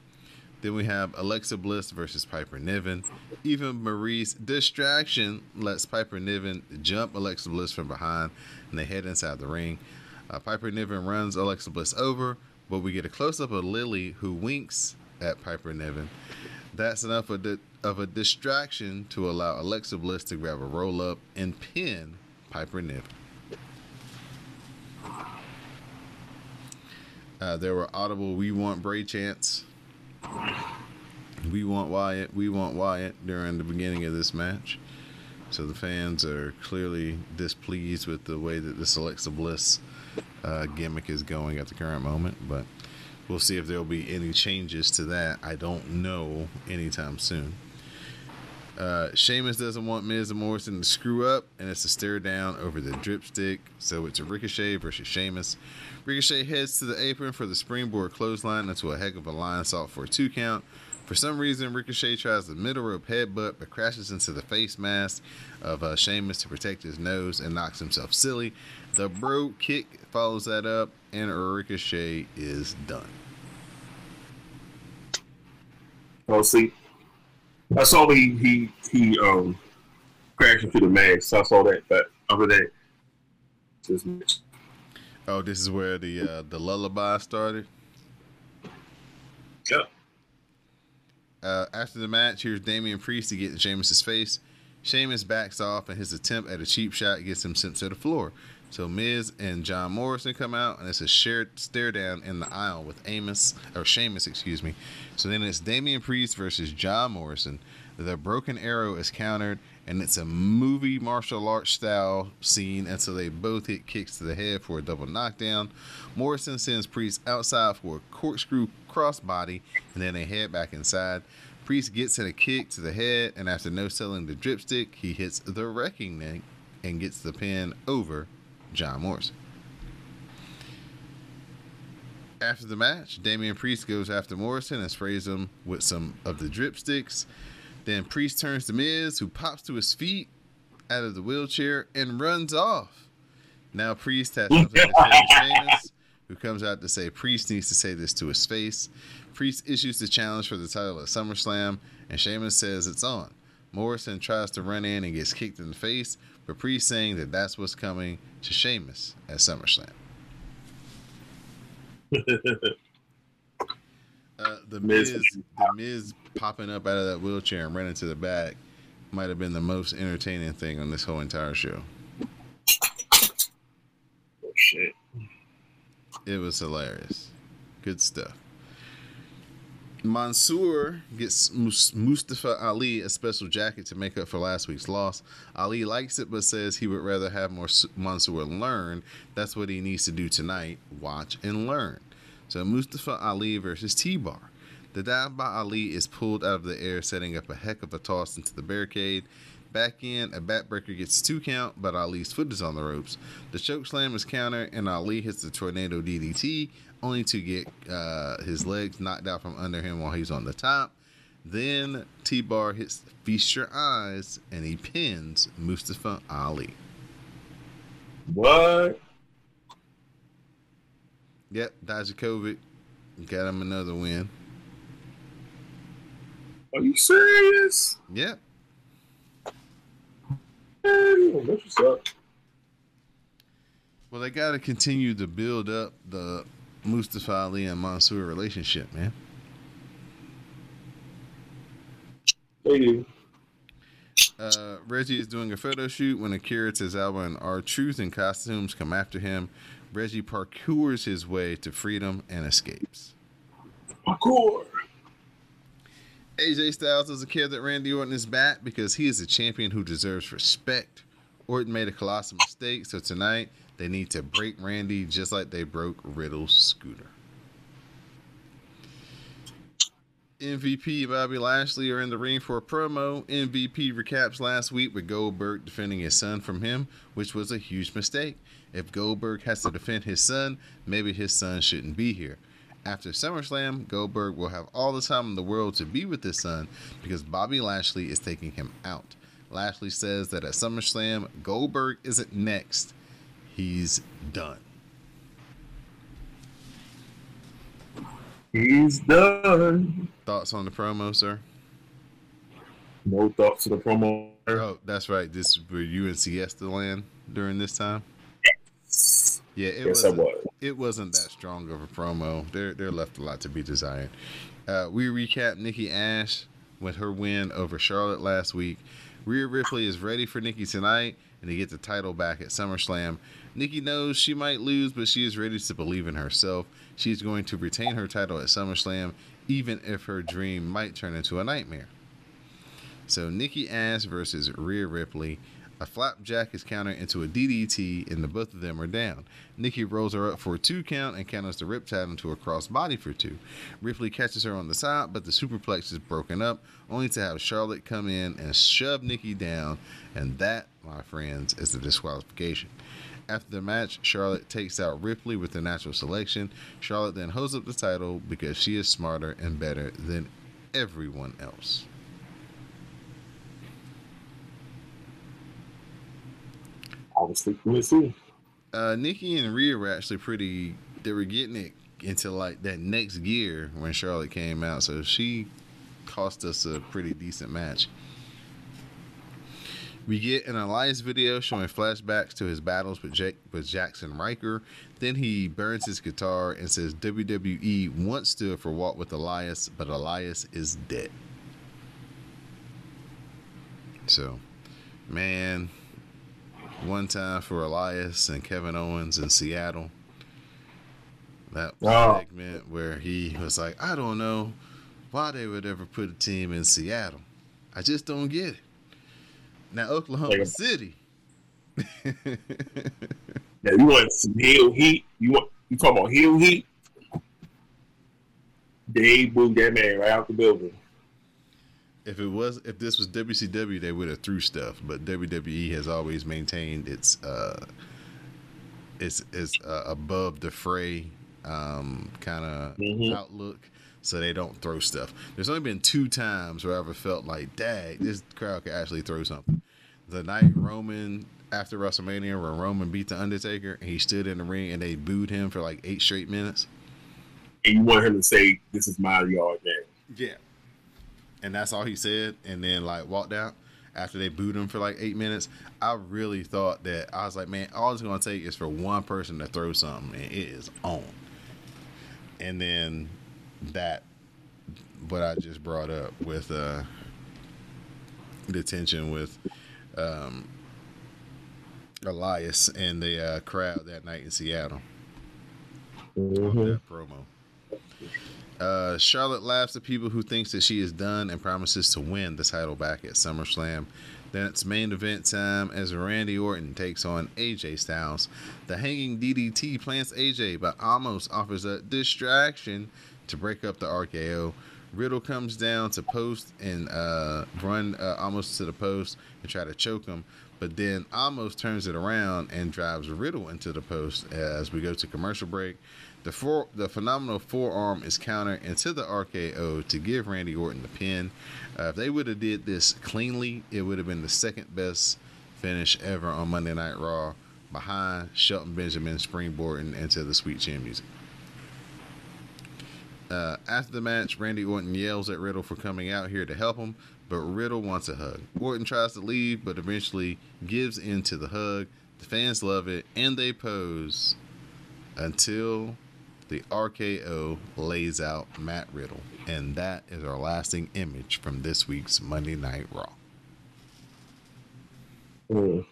Then we have Alexa Bliss versus Piper Niven. Eva Marie's distraction lets Piper Niven jump Alexa Bliss from behind, and they head inside the ring. Uh, Piper Niven runs Alexa Bliss over, but we get a close up of Lily who winks at Piper Niven. That's enough of, di- of a distraction to allow Alexa Bliss to grab a roll up and pin Piper Niven. Uh, there were audible "We Want Bray" chants. We want Wyatt. We want Wyatt during the beginning of this match. So the fans are clearly displeased with the way that this Alexa Bliss uh, gimmick is going at the current moment. But we'll see if there'll be any changes to that. I don't know anytime soon. Uh, Sheamus doesn't want Miz and Morrison to screw up, and it's a stare down over the dripstick. So it's a Ricochet versus Sheamus. Ricochet heads to the apron for the springboard clothesline into a heck of a line salt for a two count. For some reason, Ricochet tries the middle rope headbutt but crashes into the face mask of uh, Sheamus to protect his nose and knocks himself silly. The bro kick follows that up, and Ricochet is done. Oh, see, I saw he he he um crashed into the mask. So I saw that, but other than that, just Oh, this is where the uh, the lullaby started. yeah. Uh, after the match, here's Damian Priest to get in Sheamus' face. Sheamus backs off, and his attempt at a cheap shot gets him sent to the floor. So Miz and John Morrison come out, and it's a shared stare down in the aisle with Omos or Sheamus, excuse me. So then it's Damian Priest versus John Morrison. The broken arrow is countered, and it's a movie martial arts style scene, and so they both hit kicks to the head for a double knockdown. Morrison sends Priest outside for a corkscrew crossbody, and then they head back inside. Priest gets in a kick to the head, and after no selling the dripstick, he hits the Reckoning and gets the pin over John Morrison. After the match, Damian Priest goes after Morrison and sprays him with some of the dripsticks. Then Priest turns to Miz, who pops to his feet out of the wheelchair and runs off. Now Priest has to say to Sheamus, who comes out to say Priest needs to say this to his face. Priest issues the challenge for the title at SummerSlam, and Sheamus says it's on. Morrison tries to run in and gets kicked in the face, Priest saying that that's what's coming to Sheamus at SummerSlam. Uh, the Miz the Miz popping up out of that wheelchair and running to the back might have been the most entertaining thing on this whole entire show. Oh shit. It was hilarious. Good stuff. Mansoor gets Mustafa Ali a special jacket to make up for last week's loss. Ali likes it but says he would rather have more Mansoor learn. That's what he needs to do tonight. Watch and learn. So Mustafa Ali versus T Bar. The dive by Ali is pulled out of the air, setting up a heck of a toss into the barricade. Back in, a backbreaker gets two count, but Ali's foot is on the ropes. The choke slam is countered, and Ali hits the tornado DDT, only to get uh, his legs knocked out from under him while he's on the top. Then T Bar hits Feast Your Eyes, and he pins Mustafa Ali. What? Yep, Dijakovic got him another win. Are you serious? Yep. Man, that's what's up. Well, they got to continue to build up the Mustafa Ali and Mansoor relationship, man. They do. Uh, Reggie is doing a photo shoot when Akira Tozawa and R Truth in costumes come after him. Reggie parkours his way to freedom and escapes. Parkour. AJ Styles doesn't care that Randy Orton is back because he is a champion who deserves respect. Orton made a colossal mistake, so tonight they need to break Randy just like they broke Riddle's scooter. MVP Bobby Lashley are in the ring for a promo. MVP recaps last week with Goldberg defending his son from him, which was a huge mistake. If Goldberg has to defend his son, maybe his son shouldn't be here. After SummerSlam, Goldberg will have all the time in the world to be with his son because Bobby Lashley is taking him out. Lashley says that at SummerSlam, Goldberg isn't next. He's done. He's done. Thoughts on the promo, sir? No thoughts to the promo. Oh, that's right. This is where you and Siesta land during this time. Yes. Yeah, it Yes, wasn't. was. It wasn't that strong of a promo. There, there left a lot to be desired. Uh, we recap Nikki Ash with her win over Charlotte last week. Rhea Ripley is ready for Nikki tonight and to get the title back at SummerSlam. Nikki knows she might lose, but she is ready to believe in herself. She is going to retain her title at SummerSlam, even if her dream might turn into a nightmare. So Nikki Ash versus Rhea Ripley. A flapjack is countered into a DDT, and the both of them are down. Nikki rolls her up for a two count and counters the Riptide into a crossbody for two. Ripley catches her on the side, but the superplex is broken up, only to have Charlotte come in and shove Nikki down, and that, my friends, is the disqualification. After the match, Charlotte takes out Ripley with the natural selection. Charlotte then holds up the title because she is smarter and better than everyone else. Thinking this too. uh, Nikki and Rhea were actually pretty. They were getting it into like that next gear when Charlotte came out, so she cost us a pretty decent match. We get an Elias video showing flashbacks to his battles with Jake, with Jaxson Ryker. Then he burns his guitar and says WWE once stood for Walk with Elias, but Elias is dead. So, man, one time for Elias and Kevin Owens in Seattle. That Oh. segment where he was like, I don't know why they would ever put a team in Seattle. I just don't get it. Now Oklahoma a- City. Yeah, you want some heel heat? You want you talking about heel heat? They moved that man right out the building. If it was if this was WCW, they would have threw stuff. But WWE has always maintained its uh its its uh, above the fray um kind of Mhm. outlook. So they don't throw stuff. There's only been two times where I ever felt like, "Dag, this crowd could actually throw something." The night Roman after WrestleMania, where Roman beat the Undertaker, and he stood in the ring and they booed him for like eight straight minutes. And you want him to say, This is my yard man. Yeah. And that's all he said, and then like walked out after they booed him for like eight minutes. I really thought that I was like, man, all it's gonna take is for one person to throw something, and it is on. And then that, what I just brought up with uh, the tension with um, Elias and the uh, crowd that night in Seattle that promo. Uh, Charlotte laughs at people who thinks that she is done and promises to win the title back at SummerSlam. Then it's main event time as Randy Orton takes on AJ Styles. The hanging DDT plants AJ, but Omos offers a distraction to break up the RKO. Riddle comes down to post and uh, run uh, Omos to the post and try to choke him, but then Omos turns it around and drives Riddle into the post as we go to commercial break. The four, the phenomenal forearm is countered into the RKO to give Randy Orton the pin. Uh, if they would have did this cleanly, it would have been the second best finish ever on Monday Night Raw, behind Shelton Benjamin springboarding into the Sweet Chin music. Uh, after the match, Randy Orton yells at Riddle for coming out here to help him, but Riddle wants a hug. Orton tries to leave, but eventually gives in to the hug. The fans love it, and they pose until the RKO lays out Matt Riddle. And that is our lasting image from this week's Monday Night Raw. Mm.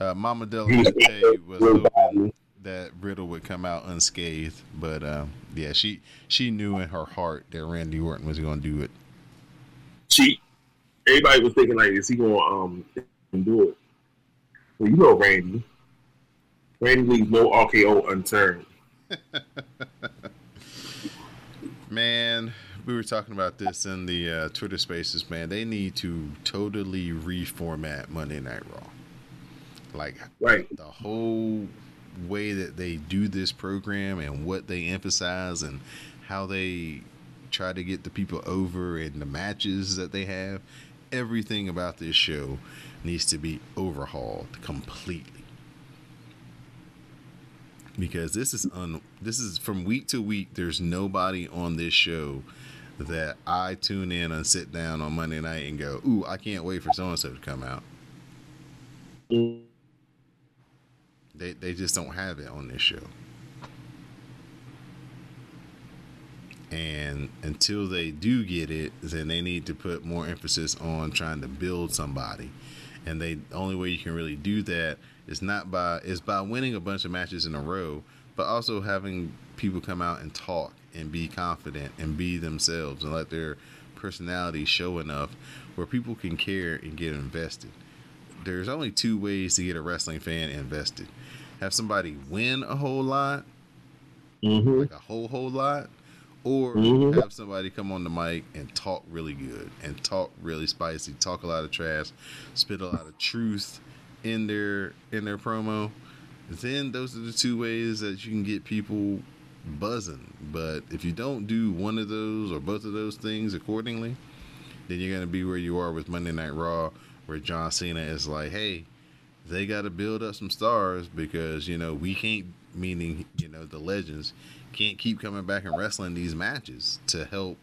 Uh, Mama Del was- Rey was Real hoping that Riddle would come out unscathed, but um, yeah, she she knew in her heart that Randy Orton was going to do it. She, everybody was thinking like, is he gonna um do it? Well, you know Randy. Randy leaves no RKO unturned. Man, we were talking about this in the uh, Twitter Spaces. Man, they need to totally reformat Monday Night Raw. Like Right. the whole way that they do this program and what they emphasize and how they try to get the people over and the matches that they have everything about this show needs to be overhauled completely because this is un this is from week to week there's nobody on this show that I tune in and sit down on Monday night and go ooh I can't wait for so and so to come out they they just don't have it on this show. And until they do get it, then they need to put more emphasis on trying to build somebody. And they the only way you can really do that is not by is by winning a bunch of matches in a row, but also having people come out and talk and be confident and be themselves and let their personality show enough where people can care and get invested there's only two ways to get a wrestling fan invested. Have somebody win a whole lot, Mm-hmm. like a whole whole lot, or Mhm. have somebody come on the mic and talk really good and talk really spicy, talk a lot of trash, spit a lot of truth in their in their promo. Then those are the two ways that you can get people buzzing. But if you don't do one of those or both of those things accordingly, then you're gonna be where you are with Monday Night Raw, where John Cena is like, "Hey, they got to build up some stars because you know we can't." Meaning, you know, the legends can't keep coming back and wrestling these matches to help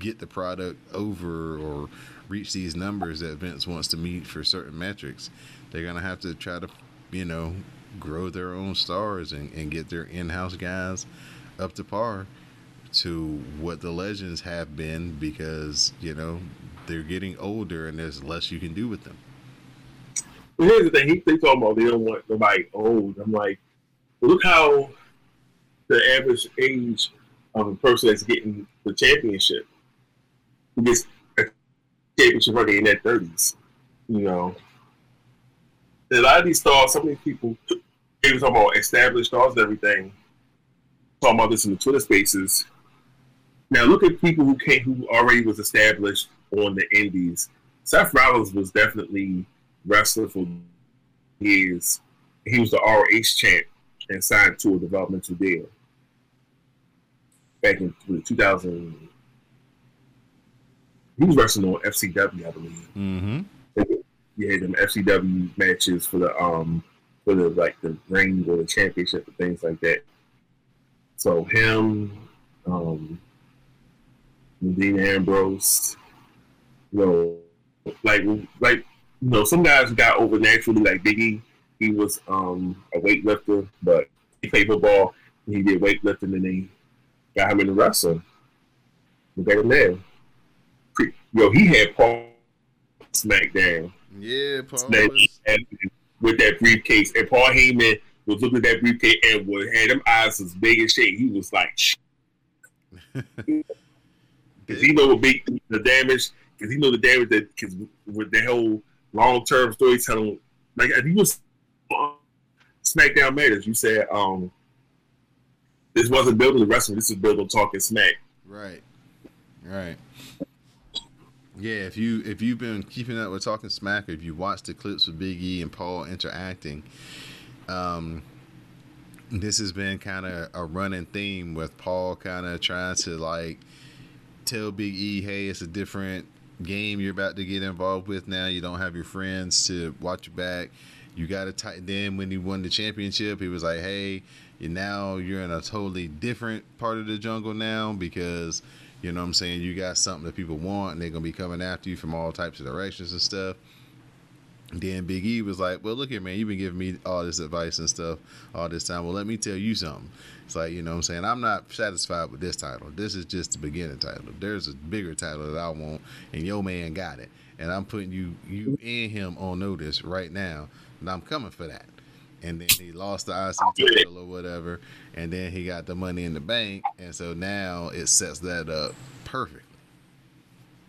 get the product over or reach these numbers that Vince wants to meet for certain metrics. They're gonna have to try to, you know, grow their own stars and, and get their in-house guys up to par to what the legends have been because you know they're getting older and there's less you can do with them. But here's the thing: he, they talking about they don't want nobody old. I'm like, look how the average age of a person that's getting the championship a championship already in their thirties. You know, a lot of these stars, of these people, they were talking about established stars and everything. Talking about this in the Twitter Spaces. Now look at people who came, who already was established on the Indies. Seth Rollins was definitely wrestler for years. He was the ROH champ and signed to a developmental deal back in 2000. He was wrestling on FCW, I believe. Mm-hmm. You had them FCW matches for the um for the like the ring or the championship and things like that. So him, um, Dean Ambrose, you know, like like you know, some guys got over naturally, like Biggie. He was um, a weightlifter, but he played football. He did weightlifting, and he got him in the wrestling. Look at him now. Yo, he had Paul SmackDown Yeah, Paul. and with that briefcase, and Paul Heyman was looking at that briefcase and was had them eyes as big as shit. He was like, "Shh," because he know what big the damage, because he know the damage that because with the whole long term storytelling, like I think it was on SmackDown matters. You said um This wasn't built building the wrestling. This is building talking smack. Right. Right. Yeah, if you if you've been keeping up with talking smack, or if you watched the clips of Big E and Paul interacting, um, this has been kind of a running theme with Paul kind of trying to like tell Big E, hey, it's a different game you're about to get involved with now. You don't have your friends to watch your back. You got to tighten. Then when he won the championship, he was like, hey, now you're in a totally different part of the jungle now because you know what I'm saying you got something that people want and they're gonna be coming after you from all types of directions and stuff. Then Big E was like, "Well, look here, man. You've been giving me all this advice and stuff all this time. Well, let me tell you something. It's like, you know what I'm saying? I'm not satisfied with this title. This is just the beginning title. There's a bigger title that I want, and your man got it. And I'm putting you you and him on notice right now, and I'm coming for that." And then he lost the IC title or whatever, and then he got the money in the bank, and so now it sets that up perfectly.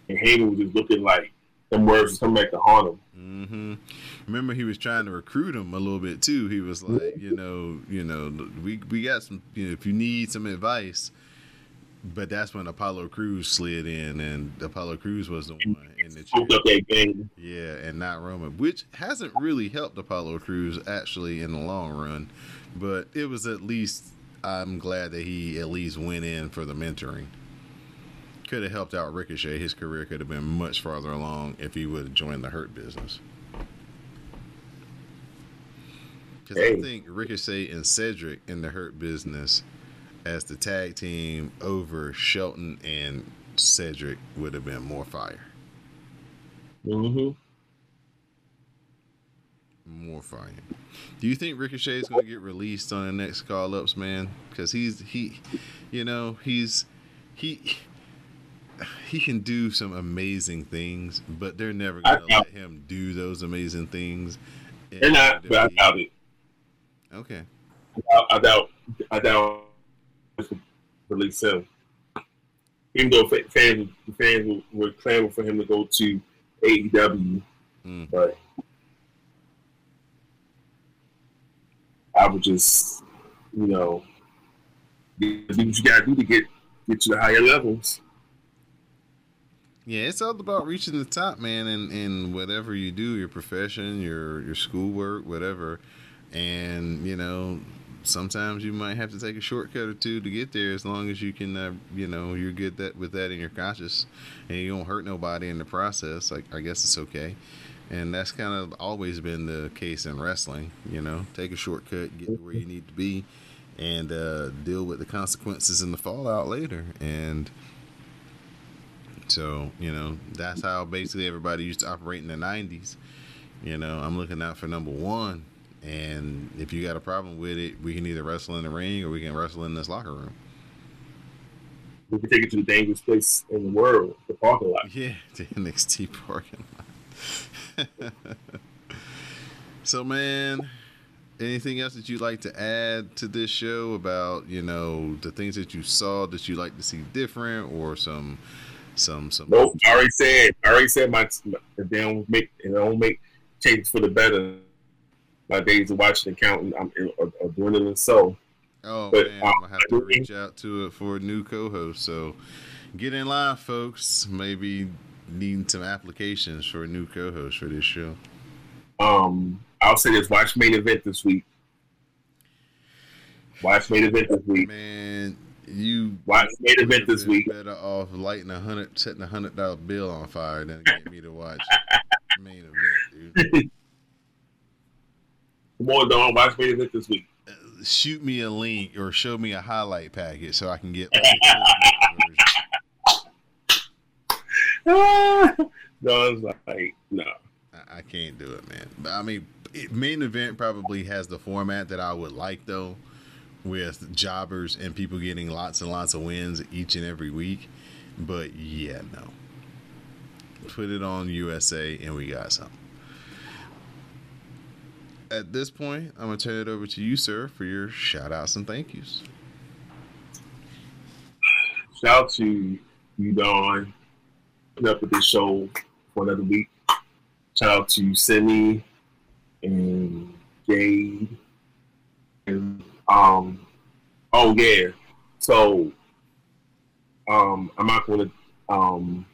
And Heyman was just looking like them words was coming back to haunt him. hmm Remember, he was trying to recruit him a little bit too. He was like, you know, you know, we we got some. You know, if you need some advice, but that's when Apollo Crews slid in, and Apollo Crews was the one in the chair. up that game. Yeah, and not Roman, which hasn't really helped Apollo Crews actually in the long run, but it was at least. I'm glad that he at least went in for the mentoring. Could have helped out Ricochet. His career could have been much farther along if he would have joined the Hurt business. Because I think Ricochet and Cedric in the Hurt business as the tag team over Shelton and Cedric would have been more fire. Mm-hmm. More fire. Do you think Ricochet is going to get released on the next call ups, man? Because he's he, you know, he's he he can do some amazing things, but they're never going to let him do those amazing things. They're not, but I doubt it. Okay. I, I doubt. I doubt release him. Even though fa- fans fans were clamoring for him to go to AEW, Mm. but I would just, you know, do what you gotta do to get get to the higher levels. Yeah, it's all about reaching the top, man, and in whatever you do, your profession, your your schoolwork, whatever. And you know, sometimes you might have to take a shortcut or two to get there, as long as you can, uh, you know, you're good that with that in your conscious, and you don't hurt nobody in the process. Like I guess it's okay. And that's kind of always been the case in wrestling. You know, take a shortcut, get to where you need to be, and uh, deal with the consequences and the fallout later. And so, you know, that's how basically everybody used to operate in the 90s. You know, I'm looking out for number one. And if you got a problem with it, we can either wrestle in the ring or we can wrestle in this locker room. We can take it to the dangerous place in the world, the parking lot. Yeah, the NXT parking lot. so, man, anything else that you'd like to add to this show about, you know, the things that you saw that you like to see different or some, some, some. Nope, I already said. I already said my if they don't make and they don't make changes for the better. My days of watching and counting, I'm are, are dwindling. So Oh But, man, uh, I'm gonna have to reach out to it for a new co-host. So get in line, folks. Maybe needing some applications for a new co-host for this show. um, I'll say this: watch main event this week. Watch main event this week. Man, you Watch main event this week. Better off lighting a hundred, setting a hundred dollar bill on fire than get me to watch main event, dude. Come on, Dawn. Watch main event this week. Shoot me a link or show me a highlight package so I can get like, the Christmas version. Dawn's like, no. I, I can't do it, man. But I mean, it, main event probably has the format that I would like, though, with jobbers and people getting lots and lots of wins each and every week. But yeah, no. Put it on USA and we got something. At this point, I'm going to turn it over to you, sir, for your shout outs and thank yous. Shout out to you, putting up with this show for another week. Shout out to Sydney and Jade and um Oh yeah. So um I'm not gonna um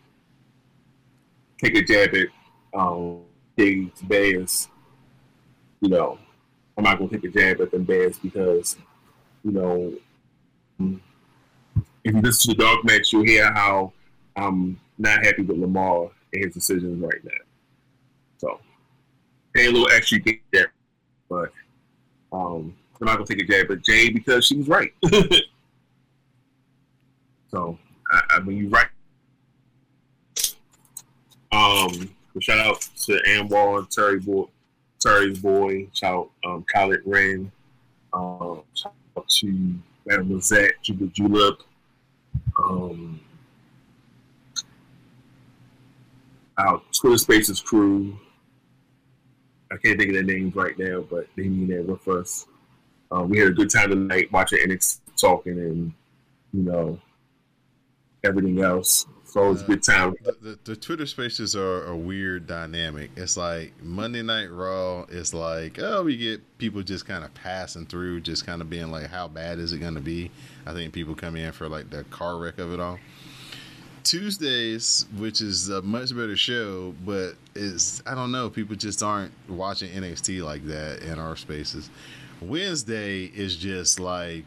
take a jab at um Dave Bears. You know, I'm not gonna take a jab at them Bears because, you know, if you listen to the dog match, you'll hear how I'm not happy with Lamar and his decisions right now. So pay a little extra to get there. But um I'm not gonna take a jab at Jay because she was right. so I, I mean, you're right. Um, shout out to Anwar, and Terry boy, Terry's boy. Shout out um, Khaled Wren. Um, shout out to Madam Lizette, Juba Julep. Um, our Twitter Spaces crew. I can't think of their names right now, but they mean there with us. Um, we had a good time tonight watching NXT talking and you know everything else. So it was a good time. The, the, the Twitter spaces are a weird dynamic. It's like Monday Night Raw is like, oh, we get people just kind of passing through, just kind of being like, how bad is it going to be? I think people come in for like the car wreck of it all. Tuesdays, which is a much better show, but is I don't know, people just aren't watching NXT like that in our spaces. Wednesday is just like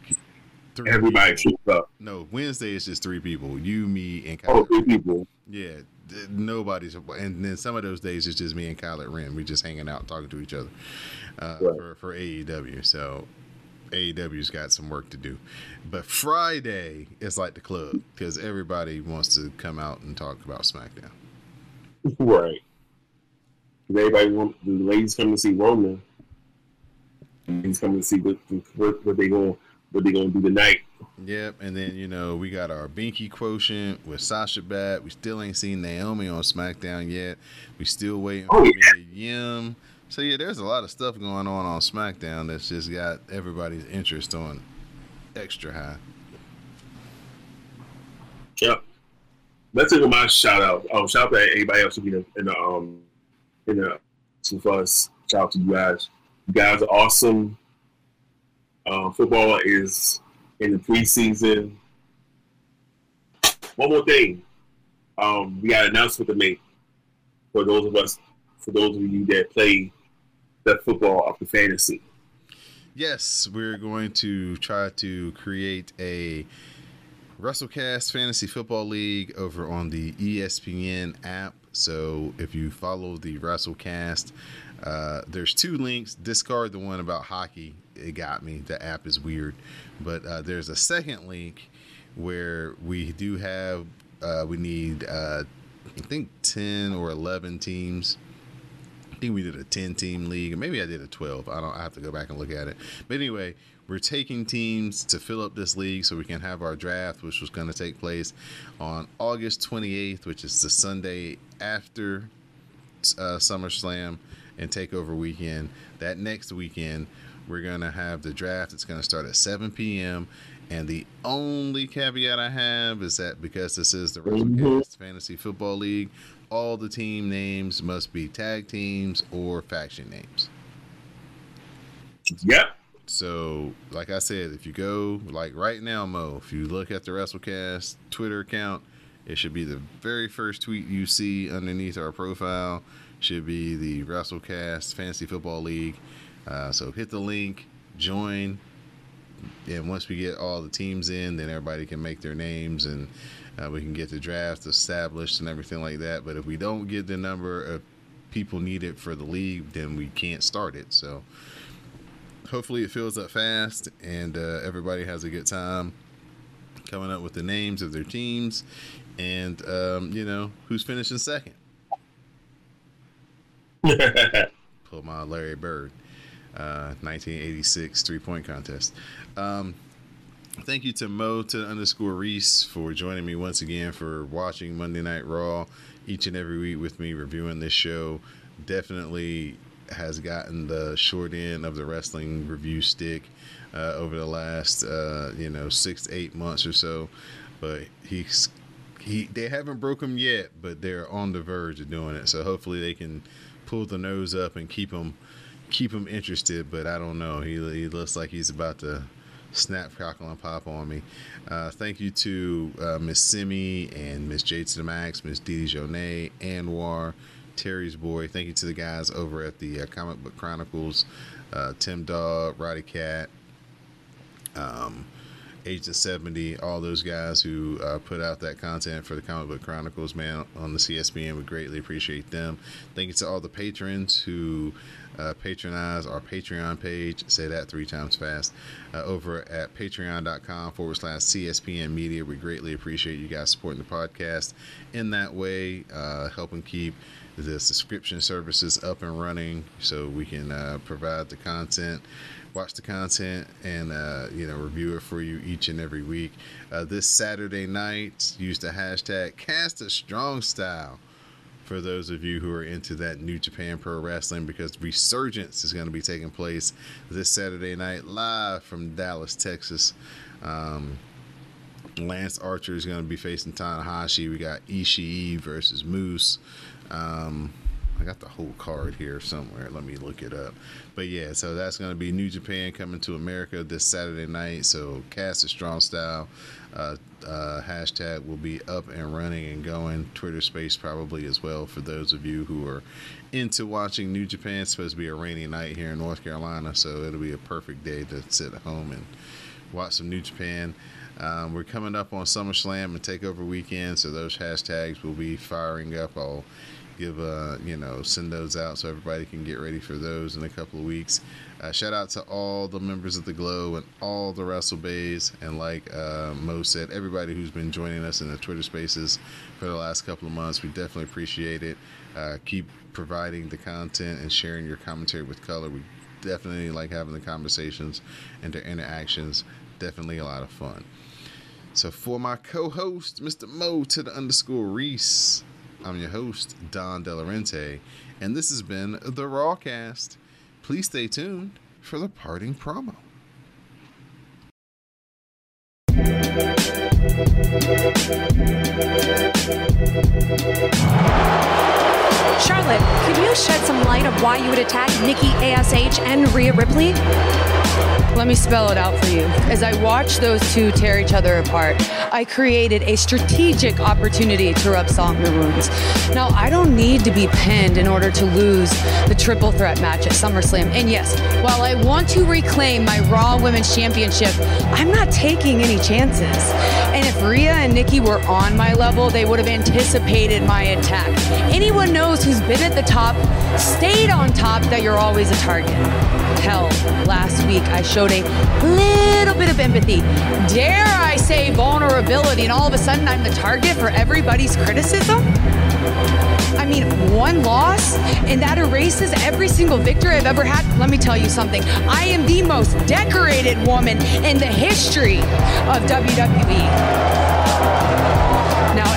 three Everybody up. No, Wednesday is just three people. You, me, and Oh, Kyler. three people. Yeah, th- nobody's. And then some of those days it's just me and Kyler Wren. We're just hanging out, talking to each other uh, Right. for for AEW. So AEW's got some work to do. But Friday is like the club because everybody wants to come out and talk about SmackDown. Right. Everybody want the ladies coming to see Roman. He's coming to see what what, what they going what they going to do tonight. Yep, and then you know we got our Binky quotient with Sasha back. We still ain't seen Naomi on SmackDown yet. We still waiting Oh, for yeah. Yim. So yeah, there's a lot of stuff going on on SmackDown that's just got everybody's interest on extra high. Yep. Let's take my shout out. Um, shout out to everybody else in the in the um in the to us. Shout out to you guys. You guys are awesome. Um, football is in the preseason. One more thing. Um, we got an announcement to make for those of us, for those of you that play the football of the fantasy. Yes, we're going to try to create a WrestleCast Fantasy Football League over on the ESPN app. So if you follow the WrestleCast, uh, there's two links. Discard the one about hockey. It got me. The app is weird. But uh, there's a second link where we do have, uh, we need, uh, I think, 10 or 11 teams. I think we did a 10 team league, maybe I did a 12. I don't I have to go back and look at it. But anyway, we're taking teams to fill up this league so we can have our draft, which was going to take place on August 28th, which is the Sunday after uh, SummerSlam and Takeover weekend. That next weekend, we're going to have the draft. It's going to start at 7 p.m. And the only caveat I have is that because this is the WrestleCast mm-hmm. Fantasy Football League, all the team names must be tag teams or faction names. Yep. So, like I said, if you go like right now, Mo, if you look at the WrestleCast Twitter account, it should be the very first tweet you see underneath our profile. Should be the WrestleCast Fantasy Football League. Uh, so hit the link, join, and once we get all the teams in, then everybody can make their names and uh, we can get the draft established and everything like that. But if we don't get the number of people needed for the league, then we can't start it. So hopefully it fills up fast and uh, everybody has a good time coming up with the names of their teams and um, you know who's finishing second. Pull my Larry Bird, uh, 1986 three point contest. Um, thank you to Mo to underscore Reese for joining me once again for watching Monday Night Raw each and every week with me reviewing this show. Definitely has gotten the short end of the wrestling review stick uh, over the last uh, you know six to eight months or so, but he's he they haven't broke him yet, but they're on the verge of doing it. So hopefully they can pull the nose up and keep him keep him interested. But I don't know. He he looks like he's about to snap, crackle, and pop on me. Uh, thank you to uh, Miss Simi and Miss J to the Max, Miss Didi Jonay, Anwar, Terry's Boy. Thank you to the guys over at the uh, Comic Book Chronicles, uh, Tim Dog, Roddy Cat, um, Agent 70, all those guys who uh, put out that content for the Comic Book Chronicles, man, on the CSPN. We greatly appreciate them. Thank you to all the patrons who uh, patronize our Patreon page. Say that three times fast. Uh, over at patreon.com forward slash CSPN Media. We greatly appreciate you guys supporting the podcast in that way, uh, helping keep the subscription services up and running so we can uh, provide the content watch the content and uh, you know review it for you each and every week. Uh, this Saturday night, use the hashtag Cast a Strong Style for those of you who are into that New Japan Pro Wrestling because Resurgence is going to be taking place this Saturday night live from Dallas, Texas. Um, Lance Archer is going to be facing Tanahashi. We got Ishii versus Moose. Um, I got the whole card here somewhere. Let me look it up. But yeah, so that's going to be New Japan coming to America this Saturday night. So cast a strong style. Uh, uh, hashtag will be up and running and going. Twitter space probably as well for those of you who are into watching New Japan. It's supposed to be a rainy night here in North Carolina, so it'll be a perfect day to sit at home and watch some New Japan. Um, we're coming up on SummerSlam and Takeover weekend, so those hashtags will be firing up. I'll give uh you know send those out so everybody can get ready for those in a couple of weeks. Uh, shout out to all the members of the glow and all the wrestle bays and like uh, mo said everybody who's been joining us in the twitter spaces for the last couple of months. We definitely appreciate it. Uh, keep providing the content and sharing your commentary with color. We definitely like having the conversations and the interactions. Definitely a lot of fun. So for my co-host mr mo to the underscore reese I'm your host, Don Delarente, and this has been the Rawcast. Please stay tuned for the parting promo. Charlotte, could you shed some light of why you would attack Nikki ASH and Rhea Ripley? Let me spell it out for you. As I watched those two tear each other apart, I created a strategic opportunity to rub salt in the wounds. Now, I don't need to be pinned in order to lose the triple threat match at SummerSlam. And yes, while I want to reclaim my Raw Women's Championship, I'm not taking any chances. And if Rhea and Nikki were on my level, they would have anticipated my attack. Anyone knows who's been at the top, stayed on top, that you're always a target. Last week I showed a little bit of empathy. Dare I say vulnerability, and all of a sudden I'm the target for everybody's criticism? I mean, one loss, and that erases every single victory I've ever had. Let me tell you something. I am the most decorated woman in the history of WWE. Now,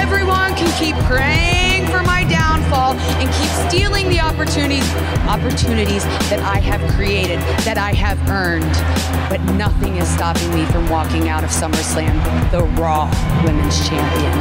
everyone can keep praying fall and keep stealing the opportunities opportunities that I have created, that I have earned. But nothing is stopping me from walking out of SummerSlam the Raw Women's Champion.